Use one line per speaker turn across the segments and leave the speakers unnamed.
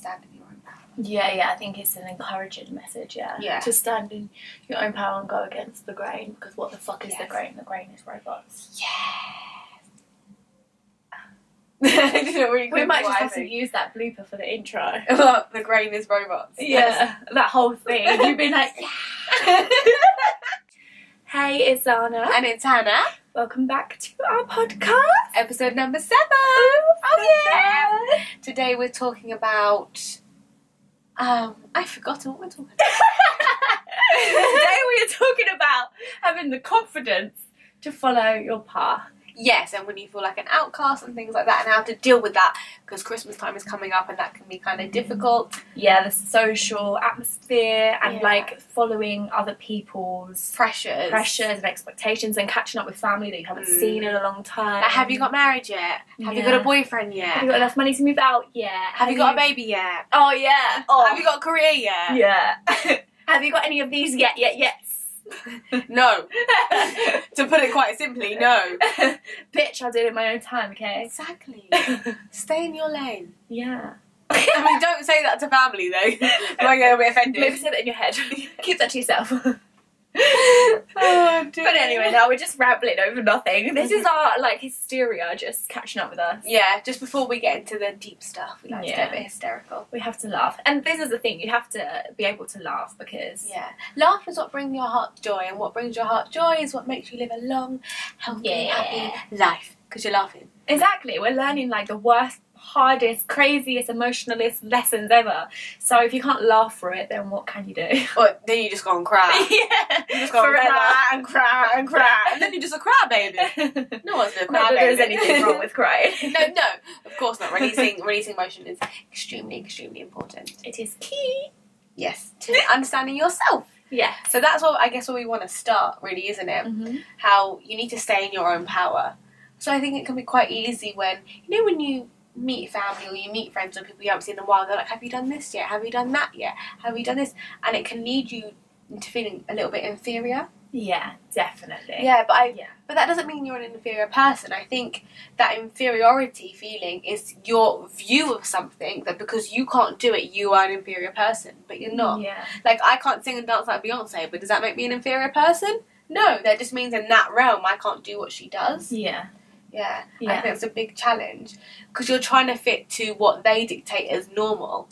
stand in your own power.
Yeah, yeah, I think it's an encouraging message, yeah.
Yeah.
To stand in your own power and go against the grain, because what the fuck is the grain? The grain is robots.
I didn't know where you
We might just have to use that blooper for the intro.
About the grain is robots.
Yeah, that whole thing. You've been like, yeah. hey, it's Zana.
and it's Hannah,
Welcome back to our podcast.
episode number seven. Oh yeah! Today we're talking about. Um, I've forgotten what we're talking about.
Today we are talking about having the confidence to follow your path.
Yes, and when you feel like an outcast and things like that, and how to deal with that because Christmas time is coming up and that can be kind of difficult.
Yeah, the social atmosphere and
Yeah.
like following other people's
Pressures.
pressures and expectations and catching up with family that you haven't
Mm.
seen in a long time.
Like, have you got married yet? Have you got a boyfriend yet?
Have you got enough money to move out? Yeah.
Have you got a baby yet?
Oh yeah. Oh
Have you got a career yet?
Yeah. have you got any of these yet? Yet? Yes.
No. to put it quite simply, no.
Bitch, I'll do it in my own time. Okay.
Exactly. Stay in your lane.
yeah.
I mean, don't say that to family though. I get a bit offended.
Maybe say that in your head. Keep that to yourself.
Oh.
But anyway, now we're just rambling over nothing. This is our like hysteria just catching up with us.
Yeah, just before we get into the deep stuff, we like to get a bit hysterical.
We have to laugh. And this is the thing, you have to be able to laugh because
Yeah. Laugh is what brings your heart joy, and what brings your heart joy is what makes you live a long, healthy,
Yeah.
happy life. Because you're laughing.
Exactly. We're learning like the worst, hardest, craziest, emotionalist lessons ever. So if you can't laugh for it, then what can you do?
Or then you just go and cry.
yeah.
You just go and cry and cry and cry. And then you're just a cry baby. No one's gonna cry
Not that
baby.
there's anything wrong with crying.
no, no, of course not. Releasing releasing emotion is extremely, extremely important.
It is key.
Yes, to understanding yourself.
Yeah.
So that's what I guess where we want to start, really, isn't it?
Mm-hmm.
How you need to stay in your own power. So I think it can be quite easy when you know when you meet family or you meet friends or people you haven't seen in a while. They're like, "Have you done this yet? Have you done that yet? Have you done this?" And it can lead you into feeling a little bit inferior.
Yeah, definitely.
Yeah, but I
Yeah.
but that doesn't mean you're an inferior person. I think that inferiority feeling is your view of something that because you can't do it, you are an inferior person, but you're not.
Yeah.
Like I can't sing and dance like Beyonce, but does that make me an inferior person? No, that just means in that realm I can't do what she does.
Yeah.
Yeah, I think it's a big challenge because you're trying to fit to what they dictate as normal.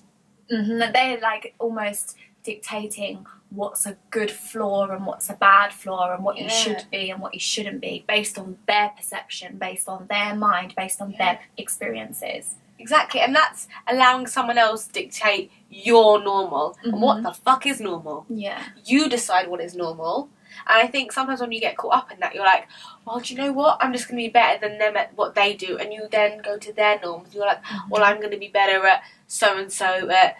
Mm-hmm. They're like almost dictating what's a good flaw and what's a bad flaw and what you should be and what you shouldn't be based on their perception, based on their mind, based on their experiences.
Exactly, and that's allowing someone else dictate your normal. And what
Mhm.
the fuck is normal?
Yeah.
you decide what is normal. And I think sometimes when you get caught up in that, you're like, well, do you know what? I'm just going to be better than them at what they do. And you then go to their norms. You're like, well, I'm going to be better at so and so at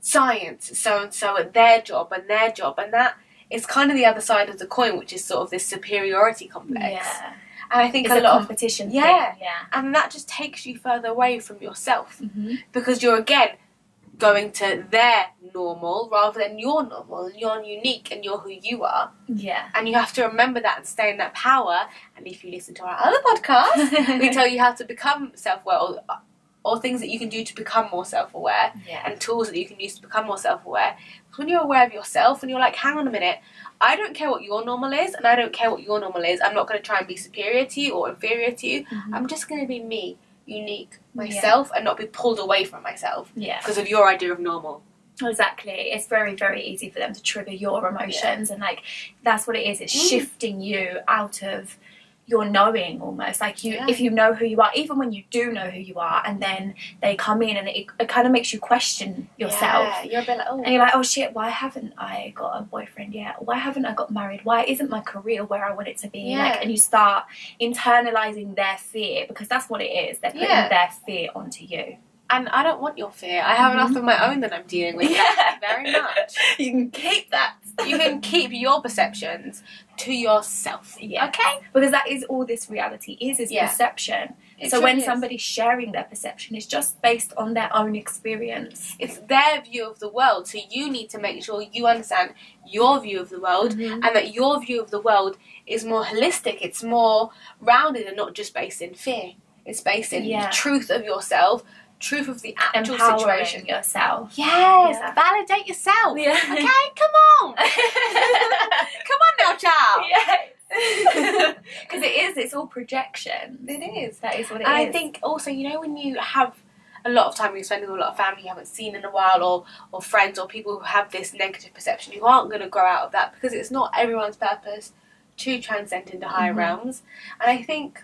science, so and so at their job and their job. And that is kind of the other side of the coin, which is sort of this superiority complex.
Yeah.
And I think
It's
a
a
lot of.
competition
Yeah.
thing. Yeah.
And that just takes you further away from yourself
Mm-hmm.
because you're again going to their normal rather than your normal. and You're unique and you're who you are.
Yeah.
And you have to remember that and stay in that power. And if you listen to our other podcast, we tell you how to become self aware or, or things that you can do to become more self aware
yeah.
and tools that you can use to become more self aware. Because when you're aware of yourself and you're like, hang on a minute, I don't care what your normal is and I don't care what your normal is. I'm not going to try and be superior to you or inferior to you.
Mhm.
I'm just going to be me, unique,
Yeah.
myself, and not be pulled away from myself
Yeah.
because of your idea of normal.
Exactly. It's very, very easy for them to trigger your emotions and like that's what it is. It's
Mm.
shifting you out of your knowing almost. Like you
Yeah.
if you know who you are, even when you do know who you are and then they come in and it, it kind of makes you question yourself.
Yeah, you're a bit like, oh,
And you're like, oh shit, why haven't I got a boyfriend yet? Why haven't I got married? Why isn't my career where I want it to be?
Yeah.
Like, and you start internalizing their fear because that's what it is. They're putting
Yeah.
their fear onto you.
and I don't want your fear. I have enough mm-hmm. of my own that I'm dealing with. Thank you very much.
you can keep that.
You can keep your perceptions to yourself.
Yeah.
Okay?
Because that is all this reality is, is
Yeah.
perception.
It
so when
is.
somebody's sharing their perception, it's just based on their own experience.
It's their view of the world, so you need to make sure you understand your view of the world
Mhm.
and that your view of the world is more holistic, it's more rounded and not just based in fear. It's based in
Yeah.
the truth of yourself, truth of the actual
Empowering
situation.
yourself.
Yes,
Yeah.
validate yourself.
Yeah.
Okay, come on. come on now, child.
Because it is, it's all projection.
It is.
That is what it is.
And I think also, you know, when you have a lot of time you're spending with a lot of family you haven't seen in a while, or or friends, or people who have this negative perception, you aren't going to grow out of that because it's not everyone's purpose to transcend into higher
Mhm.
realms. And I think.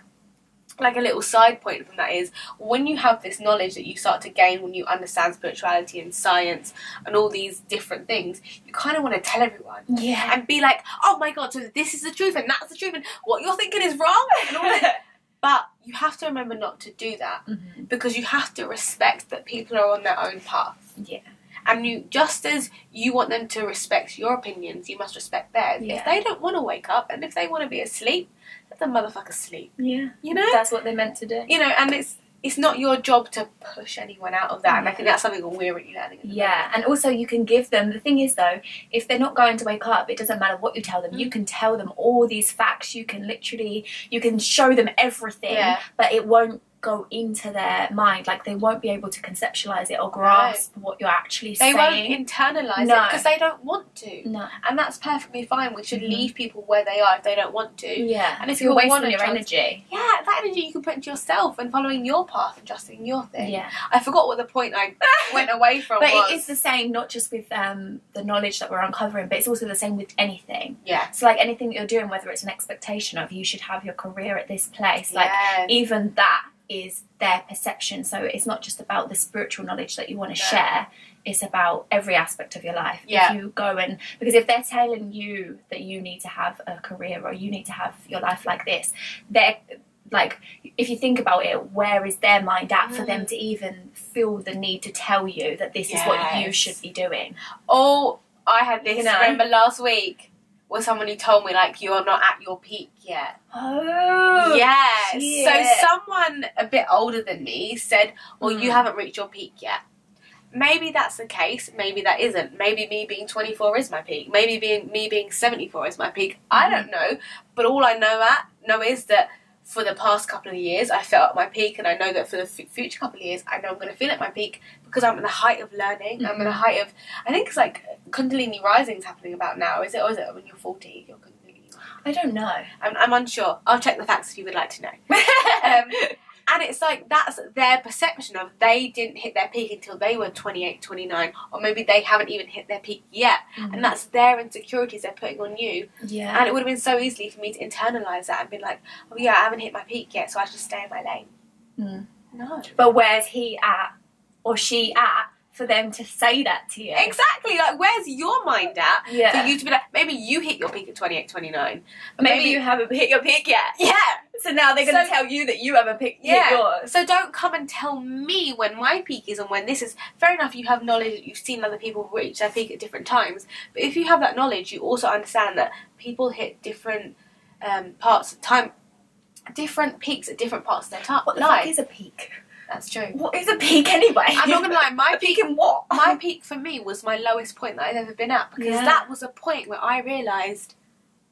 Like a little side point from that is when you have this knowledge that you start to gain when you understand spirituality and science and all these different things, you kind of want to tell everyone
Yeah.
and be like, "Oh my god, so this is the truth and that's the truth and what you're thinking is wrong." And all. But you have to remember not to do that
Mhm.
because you have to respect that people are on their own path.
Yeah.
And you just as you want them to respect your opinions, you must respect theirs.
Yeah.
If they don't want to wake up and if they want to be asleep, let the motherfucker sleep.
Yeah.
You know?
That's what they're meant to do.
You know, and it's it's not your job to push anyone out of that. And I think that's something that we're really learning.
Yeah, and also you can give them. The thing is, though, if they're not going to wake up, it doesn't matter what you tell them. You
Mm.
can tell them all these facts. You can literally, you can show them everything,
Yeah.
but it won't go into their mind. Like they won't be able to conceptualize it or grasp what you're actually
They
saying.
They won't internalize
No.
it because they don't want to.
no.
And that's perfectly fine. We should
Mhm.
leave people where they are if they don't want to.
Yeah,
And if
you're
you
wasting your
trans-
energy.
Yeah, that energy you can put into yourself and following your path and trusting your thing.
Yeah,
I forgot what the point I went away from
but
was.
it is the same. Not just with um, the knowledge that we're uncovering, but it's also the same with anything.
yeah.
So like anything that you're doing, whether it's an expectation of you should have your career at this place, like
Yes.
even that is their perception. So it's not just about the spiritual knowledge that you want to
No.
share. It's about every aspect of your life.
Yeah.
If you go and because if they're telling you that you need to have a career or you need to have your life like this, they're like if you think about it, where is their mind at for them
Mm.
to even feel the need to tell you that this is what you should be doing?
Oh, I had this.
You know.
Remember last week was someone who told me like you're not at your peak yet.
Oh,
yeah.
shit.
So someone a bit older than me said, "Well, you
Mm.
haven't reached your peak yet." Maybe that's the case. Maybe that isn't. Maybe me being 24 is my peak. Maybe being me being 74 is my peak. I
Mhm.
don't know. But all I know at know is that for the past couple of years, I felt at my peak, and I know that for the f- future couple of years, I know I'm going to feel at my peak because I'm at the height of learning. I'm at the
Mhm.
height of. I think it's like Kundalini rising is happening about now. Is it? Or is it when you're 40? You're Kundalini.
I don't know.
I'm, I'm unsure. I'll check the facts if you would like to know. Um, and it's like that's their perception of they didn't hit their peak until they were 28, 29, or maybe they haven't even hit their peak yet.
Mhm.
And that's their insecurities they're putting on you.
yeah.
And it would have been so easily for me to internalize that and be like, oh yeah, I haven't hit my peak yet, so I should stay in my lane.
Mm.
No.
But where's he at or she at for them to say that to you?
Exactly. Like, where's your mind at
Yeah.
for you to be like, maybe you hit your peak at 28, 29.
maybe, you haven't hit your peak yet.
Yeah.
So now they're going to
So-
tell you that you haven't picked
Yeah.
yours.
So don't come and tell me when my peak is and when this is. Fair enough, you have knowledge that you've seen other people reach their peak at different times. But if you have that knowledge, you also understand that people hit different um, parts of time, different peaks at different parts of their time.
What the
life.
fuck is a peak?
That's true.
What is a peak anyway?
I'm not gonna lie, my peak,
peak in what?
my peak for me was my lowest point that I've ever been at because
Yeah.
that was a point where I realised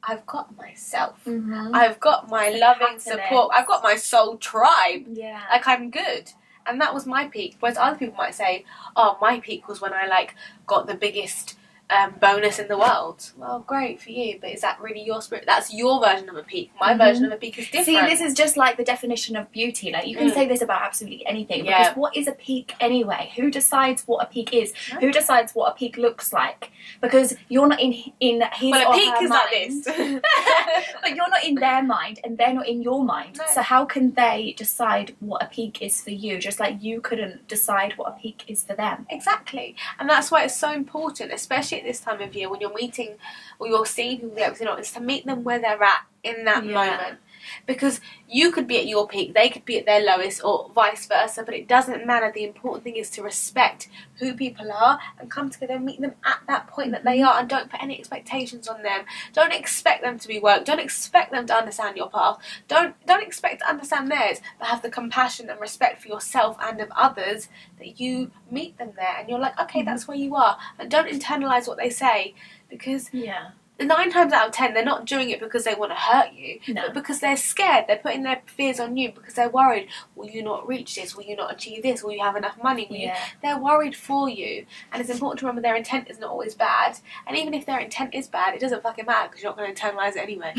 I've got myself.
Mm-hmm.
I've got my loving support. I've got my soul tribe.
Yeah.
like I'm good. And that was my peak. Whereas other people might say, "Oh, my peak was when I like got the biggest um, bonus in the world." Well, great for you, but is that really your spirit? That's your version of a peak. My
Mhm.
version of a peak is different.
See, this is just like the definition of beauty. Like you can
Mm.
say this about absolutely anything.
Yeah.
Because what is a peak anyway? Who decides what a peak is?
No.
Who decides what a peak looks like? Because you're not in in his
well,
or
a peak
her
is
mind.
like this.
but you're not in their mind and they're not in your mind.
No.
So how can they decide what a peak is for you? Just like you couldn't decide what a peak is for them.
Exactly, and that's why it's so important, especially at this time of year when you're meeting or you're seeing people that you know, is to meet them where they're at in that
Yeah.
moment. Because you could be at your peak, they could be at their lowest, or vice versa. But it doesn't matter. The important thing is to respect who people are and come together and meet them at that point that they are, and don't put any expectations on them. Don't expect them to be woke. Don't expect them to understand your path. Don't don't expect to understand theirs. But have the compassion and respect for yourself and of others that you meet them there and you're like, okay,
Mhm.
that's where you are. And don't internalize what they say because
Yeah.
Nine times out of ten, they're not doing it because they want to hurt you,
No.
but because they're scared. They're putting their fears on you because they're worried. Will you not reach this? Will you not achieve this? Will you have enough money? Will you
Yeah.
they're worried for you and it's important to remember their intent is not always bad and even if their intent is bad it doesn't fucking matter because you're not going to internalize it anyway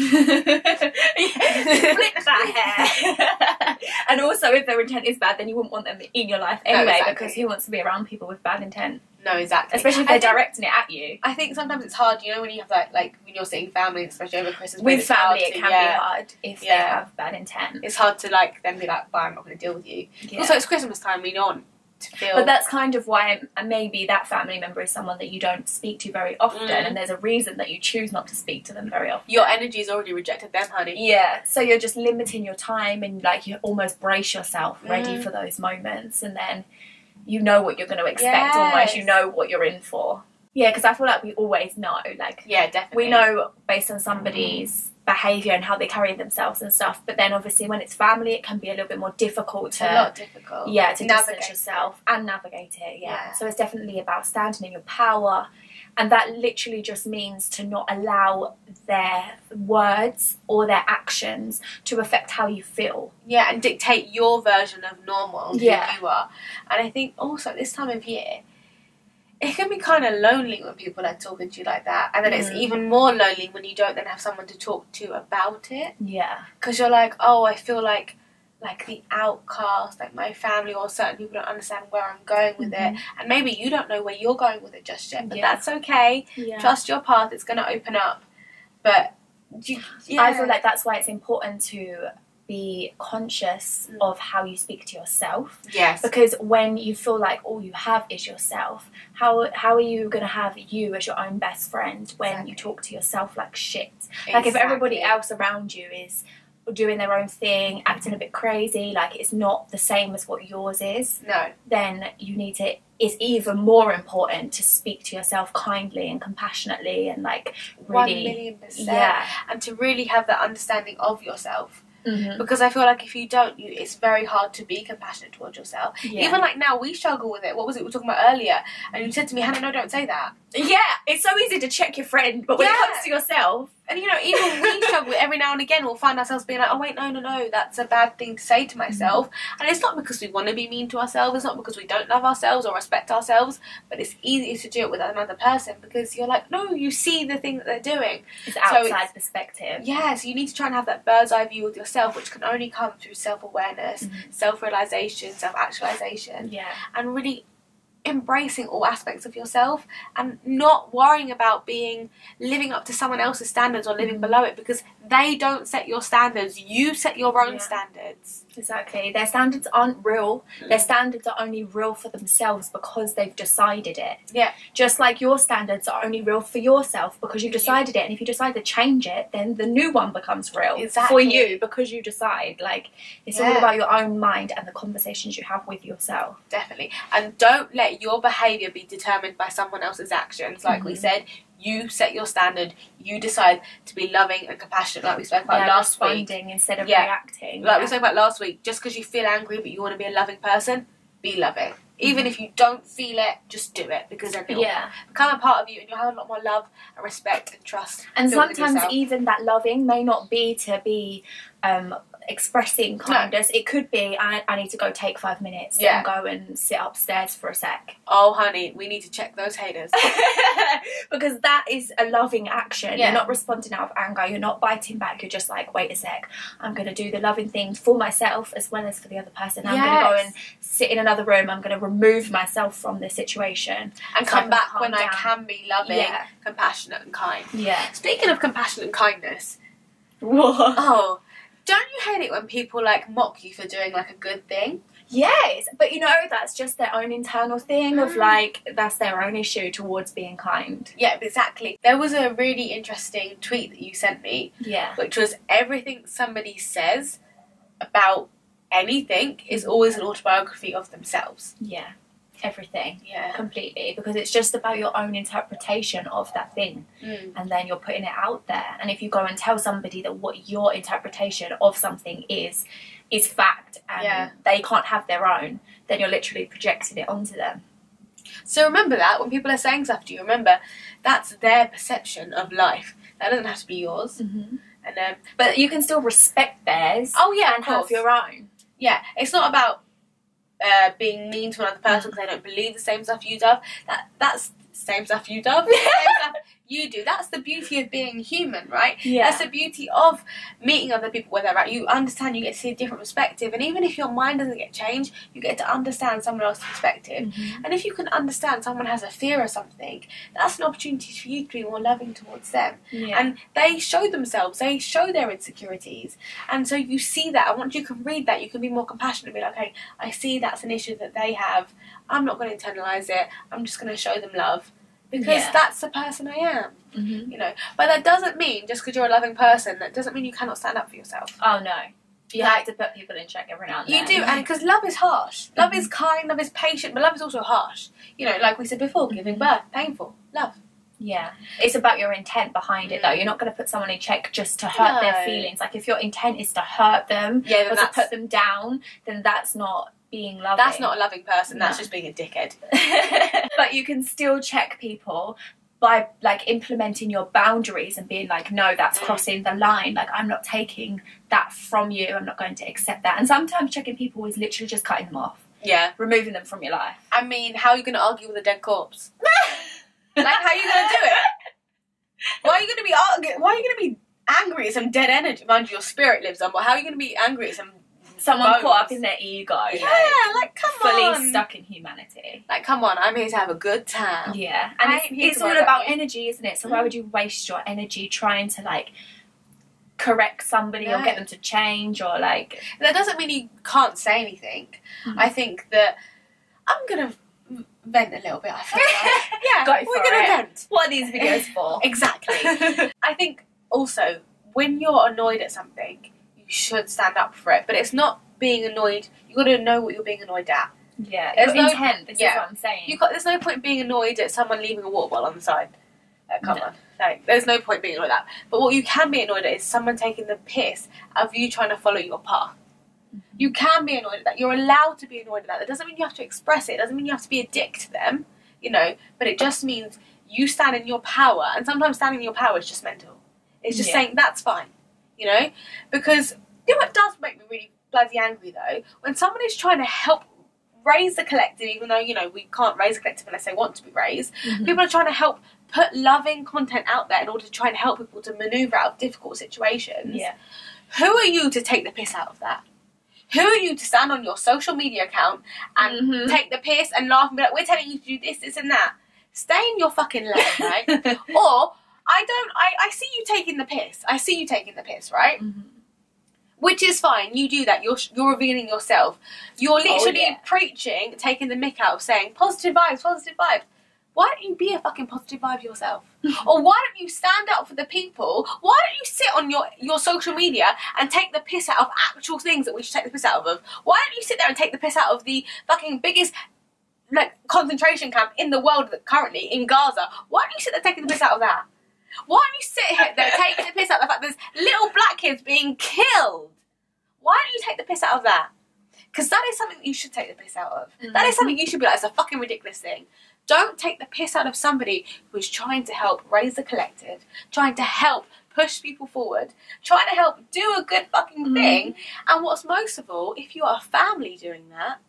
Flip that hair. and also, if their intent is bad, then you wouldn't want them in your life
No,
anyway,
exactly.
because who wants to be around people with bad intent?
No exactly
Especially if they're
think-
directing it at you.
I think sometimes it's hard, you know, when you have like, like when you're seeing family, especially over Christmas.
With family, it
to-
can
yeah,
be hard if they have bad intent.
It's hard to like then be like, "Well, I'm not going to deal with you."
Yeah.
Also, it's Christmas time. We don't to feel.
But that's kind of why maybe that family member is someone that you don't speak to very often,
Mm.
and there's a reason that you choose not to speak to them very often.
your energy's already rejected them, honey.
Yeah, so you're just limiting your time and like you almost brace yourself ready
Mm.
for those moments, and then you know what you're going to expect almost, you know what you're in for. Yeah, because I feel like we always know, like,
Yeah, definitely.
we know based on somebody's behaviour and how they carry themselves and stuff, but then obviously when it's family, it can be a little bit more difficult to.
a lot difficult.
yeah, to
navigate
distance yourself and navigate it. Yeah.
Yeah.
So it's definitely about standing in your power, and that literally just means to not allow their words or their actions to affect how you feel.
Yeah, and dictate your version of normal,
Yeah.
who you are. And I think also at this time of year, it can be kind of lonely when people are talking to you like that, and then it's
Mm.
even more lonely when you don't then have someone to talk to about it,
Yeah.
because you're like, oh, I feel like like the outcast, like my family or certain people don't understand where I'm going with it, and maybe you don't know where you're going with it just yet, but
Yeah.
that's okay.
Yeah.
Trust your path; it's going to open up. But you, yeah.
I feel like that's why it's important to be conscious
Mm.
of how you speak to yourself
yes,
because when you feel like all you have is yourself how how are you going to have you as your own best friend when
Exactly.
you talk to yourself like shit Like if everybody else around you is doing their own thing, acting a bit crazy, like it's not the same as what yours is,
no,
then you need to it's even more important to speak to yourself kindly and compassionately and like really
million percent.
yeah.
and to really have that understanding of yourself
Mhm.
because I feel like if you don't, you it's very hard to be compassionate towards yourself.
Yeah.
Even like now, we struggle with it. What was it we were talking about earlier? And you said to me, Hannah, no, don't say that.
yeah, it's so easy to check your friend, but when
Yeah.
it comes to yourself,
And you know, even we struggle every now and again. We'll find ourselves being like, oh wait, no, no, no, that's a bad thing to say to myself. And it's not because we want to be mean to ourselves. It's not because we don't love ourselves or respect ourselves. But it's easier to do it with another person because you're like, no, you see the thing that they're doing.
it's
So
outside
it's-
perspective.
Yeah, so you need to try and have that bird's eye view with yourself, which can only come through self awareness,
Mhm.
self realization, self actualization,
Yeah.
and really embracing all aspects of yourself and not worrying about being living up to someone else's standards or living
Mhm.
below it because they don't set your standards. You set your own
Yeah.
standards.
Exactly. Their standards aren't real. Their standards are only real for themselves because they've decided it.
Yeah.
Just like your standards are only real for yourself because you've
You-
decided it. And if you decide to change it, then the new one becomes real for you because you decide. Like, it's all about your own mind and the conversations you have with yourself.
Definitely. And don't let your behavior be determined by someone else's actions. Like we
Mhm.
said, you set your standard, you decide to be loving and compassionate, like we spoke about
yeah,
last week.
instead of
Yeah.
reacting.
Like we
Yeah.
spoke about last week, just because you feel angry but you want to be a loving person, be loving. Even
Mhm.
if you don't feel it, just do it because then it'll
yeah.
become a part of you and you'll have a lot more love and respect and trust.
And sometimes even that loving may not be to be um, expressing kindness. It could be I, I need to go take five minutes
Yeah.
and go and sit upstairs for a sec.
Oh, honey, we need to check those haters.
because that is a loving action.
Yeah.
You're not responding out of anger. You're not biting back. You're just like, wait a sec. I'm going to do the loving thing for myself as well as for the other person. I'm going to go and sit in another room. I'm going to remove myself from this situation.
and
So
come back when I can be loving,
Yeah.
compassionate, and kind.
Yeah.
Speaking of compassion and kindness,
What?
oh, don't you hate it when people like mock you for doing like a good thing?
Yes, but you know that's just their own internal thing of
Mm.
like that's their own issue towards being kind.
Yeah, exactly. There was a really interesting tweet that you sent me,
Yeah.
which was everything somebody says about anything is always an autobiography of themselves.
Yeah. Everything.
Yeah.
Completely. Because it's just about your own interpretation of that thing.
Mm.
And then you're putting it out there. And if you go and tell somebody that what your interpretation of something is is fact and
Yeah.
they can't have their own, then you're literally projecting it onto them.
So remember that when people are saying stuff to you, remember that's their perception of life. That doesn't have to be yours.
Mm-hmm.
And um,
But you can still respect theirs
oh yeah,
and have your own.
Yeah, it's not about uh, being mean to another person because they don't believe the same stuff you do. That that's same stuff you do. stuff you do. That's the beauty of being human, right?
Yeah.
That's the beauty of meeting other people where they're at. You understand, you get to see a different perspective, and even if your mind doesn't get changed, you get to understand someone else's perspective.
Mhm.
And if you can understand someone has a fear or something, that's an opportunity for you to be more loving towards them.
Yeah.
And they show themselves, they show their insecurities. And so you see that, and once you can read that, you can be more compassionate and be like, okay, I see that's an issue that they have. I'm not going to internalize it. I'm just going to show them love. Because
Yeah.
that's the person I am,
Mhm.
you know. But that doesn't mean, just because you're a loving person, that doesn't mean you cannot stand up for yourself.
Oh no. You
Like-
to put people in check every now and then.
You do, and because love is harsh. Love is kind, love is patient, but love is also harsh. You know, like we said before, giving birth, painful. Love.
Yeah. It's about your intent behind it though.
Mm.
You're not going to put someone in check just to hurt their feelings. Like if your intent is to hurt them
Yeah,
or to put them down, then that's not being loving.
that's not a loving person, that's just being a dickhead.
but you can still check people by like implementing your boundaries and being like no that's
Mm.
crossing the line like i'm not taking that from you i'm not going to accept that and sometimes checking people is literally just cutting them off
Yeah.
removing them from your life
I mean, how are you going to argue with a dead corpse? like, how are you going to do it? Why are you going to be arguing? Why are you going to be angry at some dead energy? Mind you, your spirit lives on, but how are you going to be angry at some.
Someone
Bones.
caught up in their ego
Yeah,
like,
like, come
fully
on.
Fully stuck in humanity
Like, come on, I'm here to have a good time.
yeah and
I
it's, it's all
about
energy isn't it so why
Mm.
would you waste your energy trying to like correct somebody or get them to change or like
That doesn't mean you can't say anything.
Mhm.
I think that I'm to vent a little bit, I feel like. Yeah,
Go
we're going
it.
vent.
what are these videos for
Exactly. I think also when you're annoyed at something, should stand up for it. But it's not being annoyed. You got to know what you're being annoyed at.
Yeah, There's
no-
intent. This is
yeah.
what I'm saying.
You got, there's no point being annoyed at someone leaving a water bottle on the side. Uh, come
No.
on, like there's no point being annoyed at that. But what you can be annoyed at is someone taking the piss of you trying to follow your path. You can be annoyed at that. You're allowed to be annoyed at that. That doesn't mean you have to express it. It doesn't mean you have to be a dick to them, you know. But it just means you stand in your power. And sometimes standing in your power is just mental. It's just
Yeah.
saying that's fine, you know. Because you know what does make me really bloody angry though when someone is trying to help raise the collective, even though you know we can't raise a collective unless they want to be raised.
Mhm.
People are trying to help put loving content out there in order to try and help people to maneuver out of difficult situations.
Yeah.
Who are you to take the piss out of that? Who are you to stand on your social media account and
Mhm.
take the piss and laugh and be like, "We're telling you to do this, this, and that"? Stay in your fucking lane, right? or I don't. I, I see you taking the piss. I see you taking the piss, right?
Mhm.
Which is fine. You do that. You're you're revealing yourself. You're oh, literally
yeah.
preaching, taking the mick out of saying positive vibes, positive vibes. Why don't you be a fucking positive vibe yourself? or why don't you stand up for the people? Why don't you sit on your, your social media and take the piss out of actual things that we should take the piss out of? Why don't you sit there and take the piss out of the fucking biggest like concentration camp in the world that currently in Gaza? Why don't you sit there taking the piss out of that? Why don't you sit here there taking the piss out of the fact there's little black kids being killed? Why don't you take the piss out of that? Because that is something that you should take the piss out of. That is something you should be like, it's a fucking ridiculous thing. Don't take the piss out of somebody who is trying to help raise the collective, trying to help push people forward, trying to help do a good fucking
Mhm.
thing. And what's most of all, if you are a family doing that,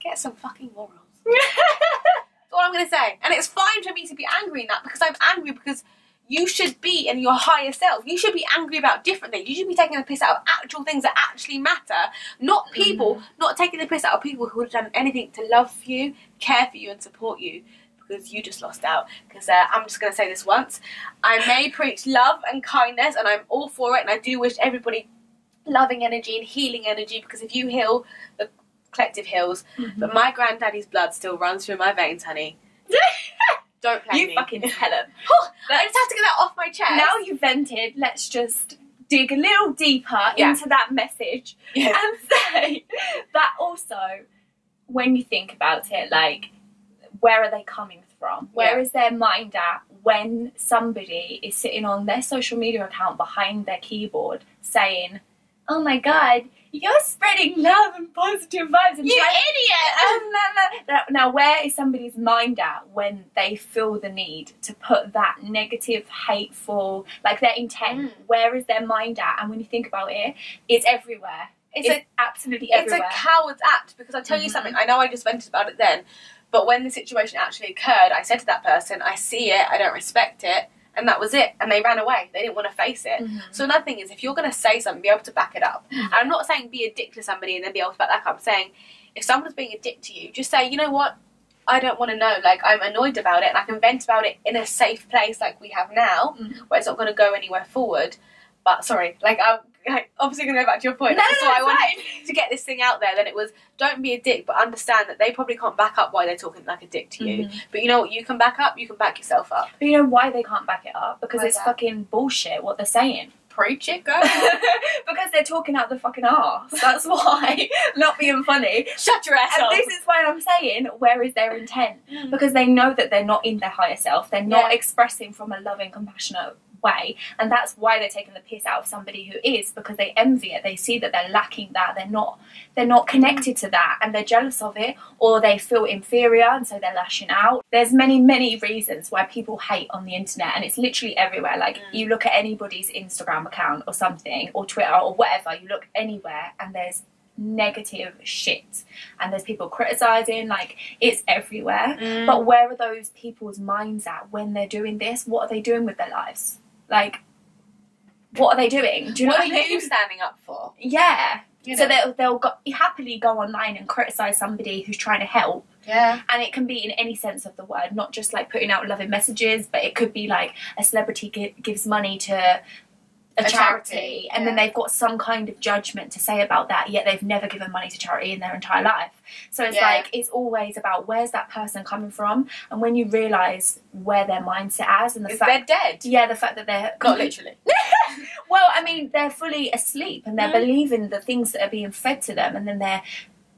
get some fucking morals. All I'm going to say. And it's fine for me to be angry in that because I'm angry because you should be in your higher self. You should be angry about different things. You should be taking the piss out of actual things that actually matter, not people, not taking the piss out of people who would have done anything to love you, care for you, and support you. Because you just lost out. Because uh, I'm just going to say this once. I may preach love and kindness, and I'm all for it, and I do wish everybody loving energy and healing energy. Because if you heal, the collective heals.
Mhm.
But my granddaddy's blood still runs through my veins, honey. Don't play
you
me.
fucking tell him.
I just have to get that off my chest.
Now you've vented, let's just dig a little deeper
Yeah.
into that message
Yeah.
and say that also, when you think about it, like, where are they coming from? Where is
Yeah.
their mind at when somebody is sitting on their social media account behind their keyboard saying oh my god, you're spreading love and positive vibes and
You idiot!
Um, no, no. Now, now, where is somebody's mind at when they feel the need to put that negative, hateful, like their intent?
Mm.
Where is their mind at? And when you think about it, it's everywhere.
It's
It's,
a
absolutely everywhere.
it's a coward's act because I tell you
Mhm.
something. I know I just vented about it then, but when the situation actually occurred, I said to that person, "I see it. I don't respect it," and that was it. And they ran away. They didn't want to face it.
Mhm.
So another thing is, if you're going to say something, be able to back it up.
Mhm.
And I'm not saying be a dick to somebody and then be able to back that up. I'm saying if someone's being a dick to you, just say, you know what. I don't want to know. Like I'm annoyed about it, and I can vent about it in a safe place, like we have now,
Mhm.
where it's not going to go anywhere forward. But sorry, like I'm obviously going to go back to your point.
No,
so
no,
I wanted
fine.
to get this thing out there. Then it was don't be a dick, but understand that they probably can't back up why they're talking like a dick to you.
Mhm.
But you know what? You can back up. You can back yourself up.
But you know why they can't back it up? Because
Why
it's
that?
fucking bullshit what they're saying.
Preach it, go.
because they're talking out the fucking arse. That's why. Not being funny.
Shut your ass
And
up.
this is why I'm saying, where is their intent?
Mm.
Because they know that they're not in their higher self. They're not
Yeah.
expressing from a loving, compassionate way. And that's why they're taking the piss out of somebody who is, because they envy it. They see that they're lacking that. They're not they're not connected to that and they're jealous of it or they feel inferior and so they're lashing out. There's many, many reasons why people hate on the internet and it's literally everywhere. Like
Mm.
you look at anybody's Instagram account or something or Twitter or whatever, you look anywhere and there's negative shit and there's people criticizing like it's everywhere
Mm.
but where are those people's minds at when they're doing this what are they doing with their lives like what are they doing? Do you know
what
what,
are
I mean?
you standing up for?
yeah.
You
so they'll, they'll go, happily go online and criticize somebody who's trying to help.
Yeah.
and it can be in any sense of the word not just like putting out loving messages but it could be like a celebrity gi- gives money to a,
A
charity,
charity,
and then they've got some kind of judgment to say about that yet they've never given money to charity in their entire life so it's
Yeah.
like it's always about where's that person coming from and when you realize where their mindset is and the
Is
fact
they're dead?
yeah the fact that they're
Not literally.
well, I mean, they're fully asleep and they're
Mm.
believing the things that are being fed to them, and then they're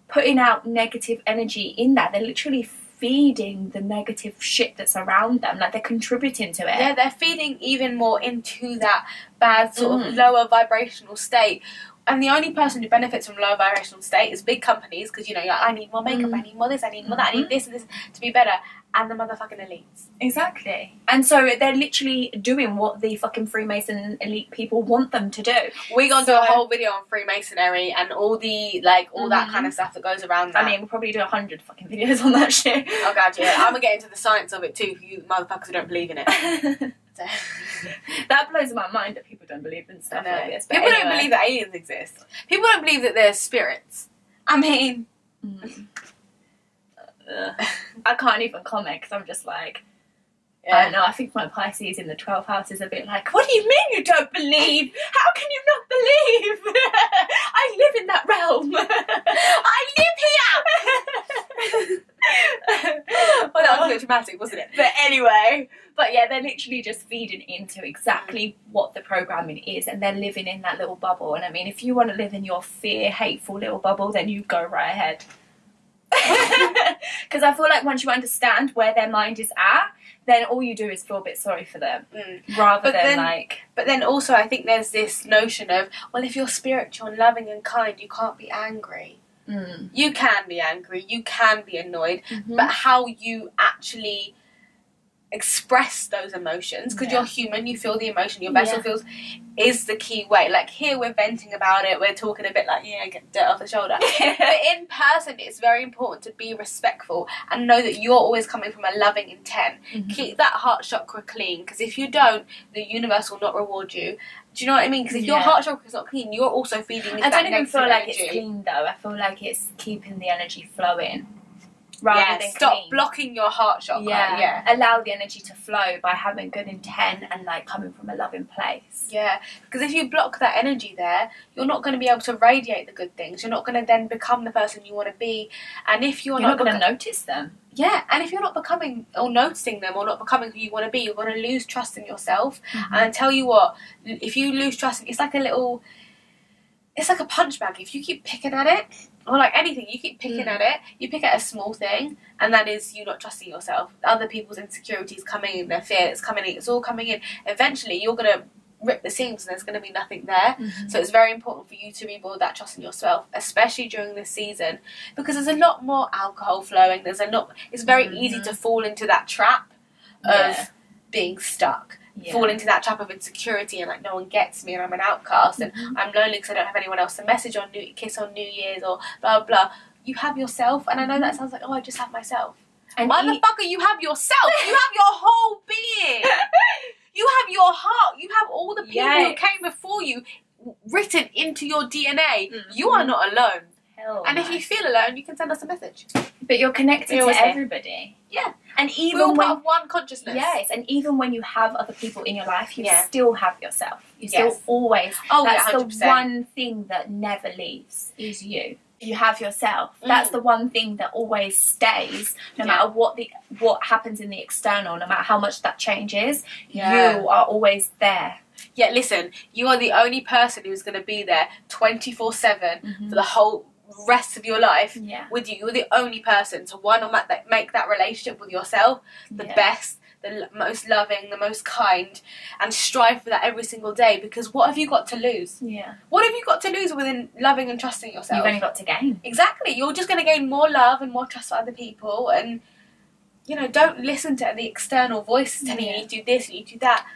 putting out negative energy in that. They're literally feeding the negative shit that's around them, like they're contributing to it.
Yeah, they're feeding even more into that bad sort of
Mm.
lower vibrational state. And the only person who benefits from lower vibrational state is big companies because you know, like, I need more makeup,
Mm.
I need more this, I need more that, I need this and this to be better. And the motherfucking elites.
Exactly. And so they're literally doing what the fucking Freemason elite people want them to do.
We're gonna do a whole video on Freemasonry and all the like all that
Mhm.
kind of stuff that goes around that.
I mean, we'll probably do a hundred fucking videos on that shit.
oh god, yeah, I'm gonna get into the science of it too for you motherfuckers who don't believe in it. So-
that blows my mind that people don't believe in stuff like this. But
People don't believe that aliens exist. People don't believe that there's spirits. I mean,
Mm. Ugh. I can't even comment because I'm just like, Uh,
yeah.
don't know. I think my Pisces in the 12th house is a bit like, what do you mean you don't believe? How can you not believe? I live in that realm. I live here.
well, that was a bit dramatic, wasn't it?
But anyway, but yeah, they're literally just feeding into exactly what the programming is, and they're living in that little bubble. And I mean, if you want to live in your fear, hateful little bubble, then you go right ahead. Because I feel like once you understand where their mind is at, then all you do is feel a bit sorry for them,
Mm.
rather
But
than
then-
like,
But then also, I think there's this notion of, well, if you're spiritual and loving and kind, you can't be angry.
mm.
You can be angry, you can be annoyed,
Mm-hmm.
but how you actually express those emotions, because
Yeah.
you're human, you feel the emotion, your vessel
Yeah.
feels, is the key way. Like here, we're venting about it, we're talking a bit like, yeah, get dirt off the shoulder. but in person, it's very important to be respectful and know that you're always coming from a loving intent.
Mhm.
Keep that heart chakra clean, because if you don't, the universe will not reward you. Do you know what I mean? Because if your heart chakra is not clean, you're also feeding
I don't even feel
negative
like it's clean though. I feel like it's keeping the energy flowing rather
yeah,
than
stop
clean.
blocking your heart chakra.
yeah.
yeah.
allow the energy to flow by having good intent and like coming from a loving place.
Yeah, because if you block that energy there, you're not going to be able to radiate the good things. You're not going to then become the person you want to be. And if you're,
You're, not
not,
going to notice them.
yeah, and if you're not becoming or noticing them or not becoming who you want to be, you're going to lose trust in yourself.
Mm-hmm.
And I tell you what, if you lose trust, it's like a little, it's like a punch bag. If you keep picking at it, or like anything, you keep picking
Mm.
at it, you pick at a small thing, and that is you not trusting yourself. Other people's insecurities coming in, their fear, it's coming in, it's all coming in. Eventually, you're gonna rip the seams and there's going to be nothing there.
Mhm.
So it's very important for you to rebuild that trust in yourself, especially during this season, because there's a lot more alcohol flowing. There's a lot. It's very easy
Mhm.
to fall into that trap of
Yeah.
being stuck,
Yeah.
fall into that trap of insecurity and like no one gets me and I'm an outcast and
Mhm.
I'm lonely because I don't have anyone else to message on New Kiss on New Year's or blah blah. You have yourself, and I know that sounds like oh I just have myself.
And
Motherfucker, you have yourself. You have your whole being. You have your heart. You have all the people who came before you written into your DNA.
Mhm.
You are not alone.
Hell
And if you feel alone, you can send us a message.
but you're connected to everybody.
Yeah.
And
We're
even
all
when
part of one consciousness.
Yes, and even when you have other people in your life, you
Yeah.
still have yourself. You
Yes.
still always.
Oh
that's
hundred
the one thing that never leaves is you. You have yourself.
Mm.
That's the one thing that always stays, no
Yeah.
matter what the what happens in the external, no matter how much that changes.
Yeah.
You are always there.
Yeah, listen, you are the only person who's going to be there twenty four seven for the whole rest of your life
Yeah.
with you. You're the only person. So why not make that, make that relationship with yourself the
Yeah.
best, the most loving, the most kind, and strive for that every single day? Because what have you got to lose?
Yeah.
What have you got to lose within loving and trusting yourself?
You've only got to gain.
Exactly. You're just going to gain more love and more trust for other people. And, you know, don't listen to the external voices telling
Yeah.
you, you do this, you do that.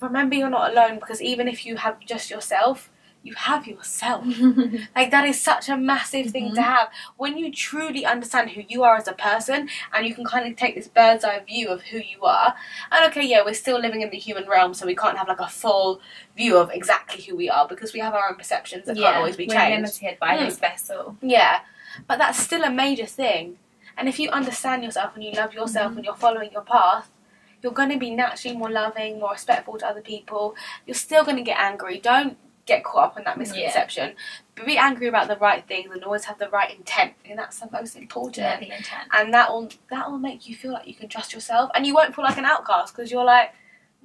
Remember, you're not alone because even if you have just yourself, you have yourself. Like, that is such a massive thing to
Mhm.
have. When you truly understand who you are as a person and you can kind of take this bird's eye view of who you are. And, okay, yeah, we're still living in the human realm, so we can't have like a full view of exactly who we are because we have our own perceptions that can't always be
we're
changed.
limited by
Mm.
this vessel.
Yeah, but that's still a major thing. And if you understand yourself and you love yourself
Mhm.
and you're following your path, you're going to be naturally more loving, more respectful to other people. You're still going to get angry. Don't get caught up in that misconception. But be angry about the right things and always have the right intent. And that's the most important.
Yeah, the intent.
And that will that will make you feel like you can trust yourself, and you won't feel like an outcast because you're like,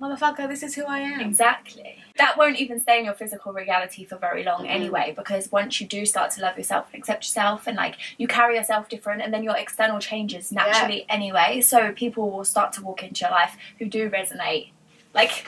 motherfucker, this is who I am.
Exactly. That won't even stay in your physical reality for very long
Mhm.
anyway, because once you do start to love yourself and accept yourself and like you carry yourself different and then your external changes naturally anyway. So people will start to walk into your life who do resonate. Like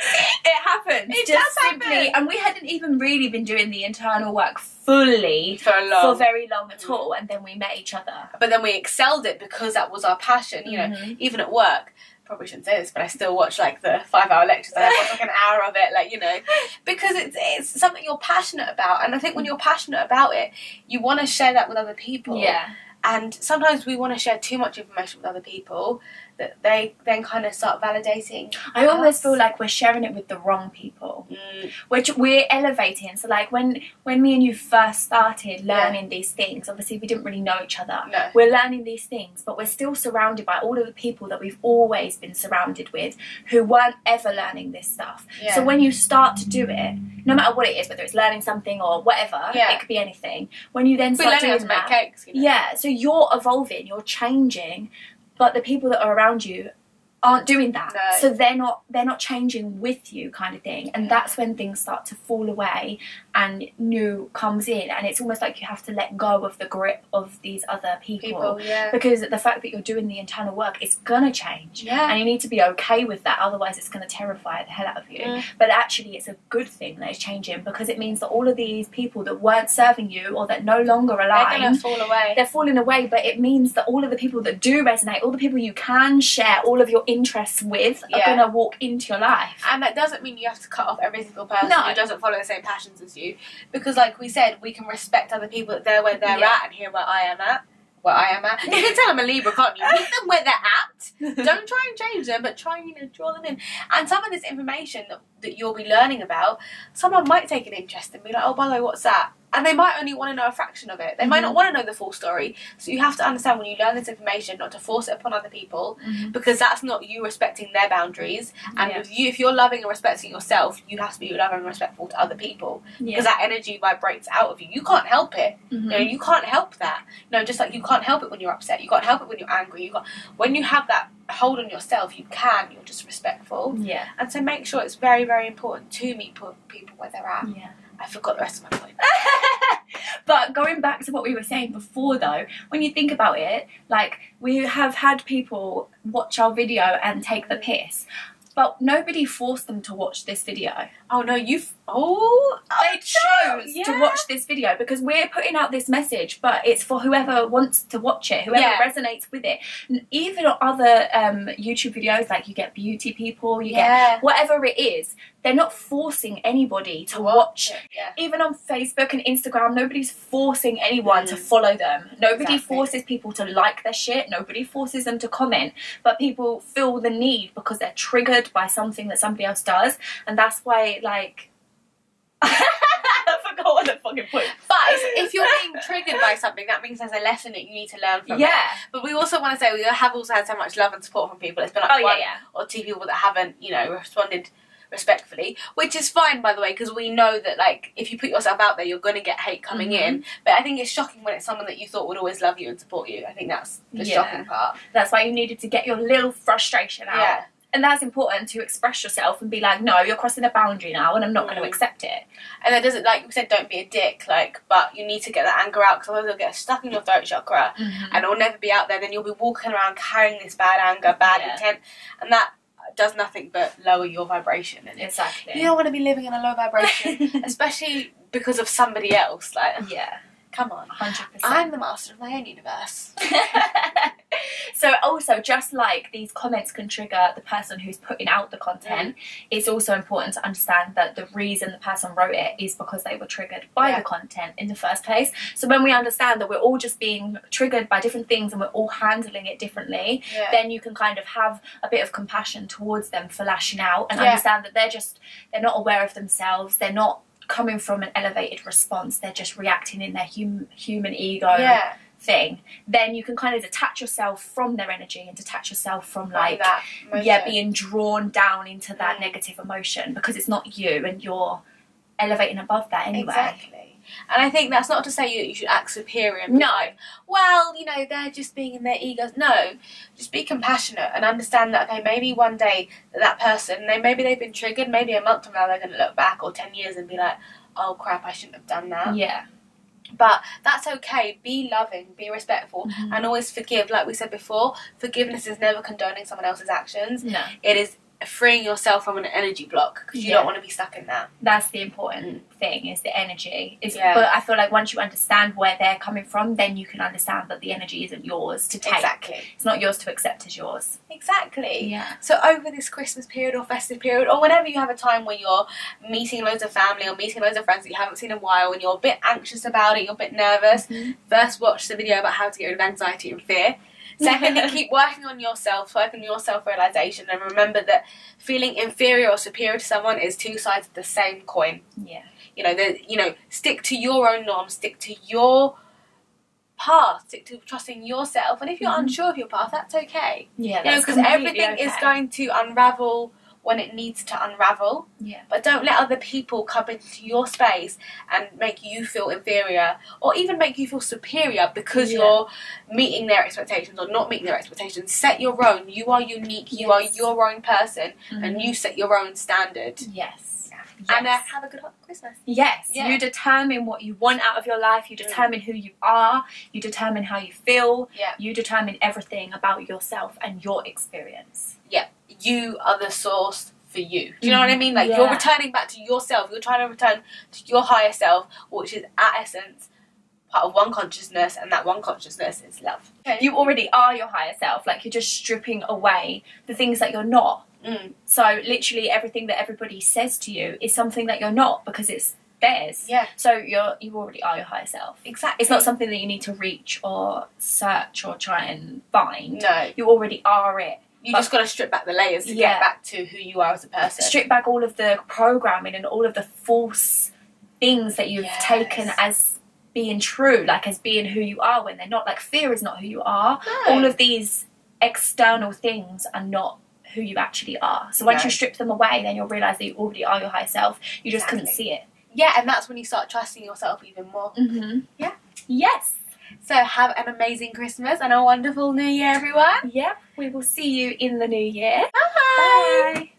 it happens.
It
just
does
simply
happen.
and we hadn't even really been doing the internal work fully
For
for very long at all and then we met each other.
but then we excelled it because that was our passion. You know,
Mhm.
even at work. Probably shouldn't say this, but I still watch like the five-hour lectures. I watch like an hour of it, like you know, because it's it's something you're passionate about, and I think when you're passionate about it, you want to share that with other people.
Yeah.
And sometimes we want to share too much information with other people that they then kind of start validating.
I almost
us.
feel like we're sharing it with the wrong people.
Mm,
which we're elevating. So like when when me and you first started
Yeah.
learning these things, obviously we didn't really know each other.
no.
We're learning these things, but we're still surrounded by all of the people that we've always been surrounded with who weren't ever learning this stuff.
Yeah.
So when you start to do it, no matter what it is, whether it's learning something or whatever,
Yeah.
it could be anything. When you then
we're
start doing that,
cakes. You know?
yeah, so you're evolving, you're changing, but the people that are around you aren't doing that.
No.
So they're not they're not changing with you kind of thing. And
Yeah.
that's when things start to fall away and new comes in and it's almost like you have to let go of the grip of these other people.
People, yeah.
Because the fact that you're doing the internal work, it's gonna change.
Yeah.
And you need to be okay with that, otherwise it's gonna terrify the hell out of you.
Mm.
But actually it's a good thing that it's changing because it means that all of these people that weren't serving you or that no longer align
They're fall away.
they're falling away, but it means that all of the people that do resonate, all the people you can share all of your interests with, are
Yeah.
gonna walk into your life.
And that doesn't mean you have to cut off every single person
No.
who doesn't follow the same passions as you. Because, like we said, we can respect other people that they're where they're
Yeah.
at and here where I am at. Where I am at. You can tell I'm a Libra, can't you? Meet them where they're at. Don't try and change them, but try and you know, draw them in. And some of this information that, that you'll be learning about, someone might take an interest and be like, oh, by the way, what's that? And they might only want to know a fraction of it. They might
Mhm.
not want to know the full story. So you have to understand when you learn this information not to force it upon other people because that's not you respecting their boundaries. And
Yeah.
if you if you're loving and respecting yourself, you have to be loving and respectful to other people because that energy vibrates out of you. You can't help it.
Mhm.
You know, you can't help that. You know, just like you can't help it when you're upset. You can't help it when you're angry. You can't. When you have that hold on yourself, you can. You're just respectful,
yeah,
and so make sure it's very very important to meet people where they're at.
yeah.
I forgot the rest of my point.
but going back to what we were saying before, though, when you think about it, like we have had people watch our video and take the piss. But nobody forced them to watch this video.
Oh no, you've oh
They chose
yeah.
to watch this video because we're putting out this message, but it's for whoever wants to watch it, whoever
Yeah.
resonates with it. Even other um, YouTube videos, like you get beauty people, you get whatever it is, they're not forcing anybody to watch.
Yeah.
Even on Facebook and Instagram, nobody's forcing anyone to
Mm.
follow them. Nobody
Exactly.
forces people to like their shit. Nobody forces them to comment. But people feel the need because they're triggered by something that somebody else does, and that's why, like, I forgot what the fucking point.
But if, you're being triggered by something, that means there's a lesson that you need to learn from it.
Yeah.
But we also want to say we have also had so much love and support from people. It's been like
Oh yeah,
one
yeah.
or two people that haven't, you know, responded respectfully, which is fine by the way, because we know that like if you put yourself out there, you're going to get hate coming
Mhm.
in. But I think it's shocking when it's someone that you thought would always love you and support you. I think that's the
Yeah.
shocking part.
That's why you needed to get your little frustration out.
Yeah.
And that's important to express yourself and be like, no, you're crossing a boundary now, and I'm not going
Mm.
to accept it.
And that doesn't like you said, don't be a dick. Like, but you need to get that anger out because otherwise it'll get stuck in your throat chakra. and it'll never be out there, then you'll be walking around carrying this bad anger, bad
Yeah.
intent, and that does nothing but lower your vibration. And it's,
Exactly.
you don't want to be living in a low vibration, especially because of somebody else. Like,
yeah,
come on,
hundred percent.
I'm the master of my own universe.
so also just like these comments can trigger the person who's putting out the content it's also important to understand that the reason the person wrote it is because they were triggered by
Yeah.
the content in the first place so when we understand that we're all just being triggered by different things and we're all handling it differently
Yeah.
then you can kind of have a bit of compassion towards them for lashing out and
Yeah.
understand that they're just they're not aware of themselves they're not coming from an elevated response they're just reacting in their hum- human ego
yeah,
thing, then you can kind of detach yourself from their energy and detach yourself from
like
yeah being drawn down into that
Mm.
negative emotion because it's not you and you're elevating above that anyway.
Exactly. And I think that's not to say you, you should act superior.
No.
like, well, you know, they're just being in their egos. No, just be compassionate and understand that, okay, maybe one day that, that person, they, maybe they've been triggered, maybe a month from now they're going to look back or 10 years and be like, oh crap, I shouldn't have done that.
Yeah.
But that's okay. Be loving, be respectful,
Mhm.
and always forgive. Like we said before, forgiveness is never condoning someone else's actions.
No,
It is freeing yourself from an energy block because you
Yeah.
don't want to be stuck in that.
that's the important thing is the energy. Is
Yeah.
but I feel like once you understand where they're coming from, then you can understand that the energy isn't yours to take.
Exactly.
It's not yours to accept as yours.
Exactly.
Yeah.
So over this Christmas period or festive period, or whenever you have a time where you're meeting loads of family or meeting loads of friends that you haven't seen in a while, and you're a bit anxious about it, you're a bit nervous.
Mhm.
First, watch the video about how to get rid of anxiety and fear. Secondly, keep working on yourself, working on your self-realization, and remember that feeling inferior or superior to someone is two sides of the same coin.
Yeah.
You know, the, you know, stick to your own norms, stick to your path, stick to trusting yourself. And if you're
Mhm.
unsure of your path, that's okay.
Yeah.
You know, because everything is going to unravel when it needs to unravel.
Yeah.
But don't let other people come into your space and make you feel inferior or even make you feel superior because
Yeah.
you're meeting their expectations or not meeting their expectations. Set your own. You are unique. You are your own person
Mhm.
and you set your own standard.
Yes.
And uh, have a good Christmas.
Yes,
Yeah.
you determine what you want out of your life, you
Mm.
determine who you are, you determine how you feel,
Yeah.
you determine everything about yourself and your experience.
Yeah, you are the source for you. Do you know what I mean? Like you're
Mm-hmm.
Returning back to yourself. You're trying to return to your higher self, which is at essence part of one consciousness, and that one consciousness is love.
You already are your higher self, like you're just stripping away the things that you're not.
Mm.
So, literally, everything that everybody says to you is something that you're not because it's theirs.
Yeah.
So, you're, you already are your higher self.
Exactly.
It's not something that you need to reach or search or try and find.
No.
You already are it.
You
But-
just got to strip back the layers to
Yeah.
get back to who you are as a person.
strip back all of the programming and all of the false things that you've
Yes.
taken as being true, like as being who you are when they're not. Like fear is not who you are.
No.
All of these external things are not who you actually are. So once you strip them away, then you'll realize that you already are your higher self. You just couldn't see it.
yeah, and that's when you start trusting yourself even more.
Mm-hmm.
Yeah.
Yes.
So have an amazing Christmas and a wonderful New Year, everyone.
Yep. We will see you in the new year.
Bye.
Bye.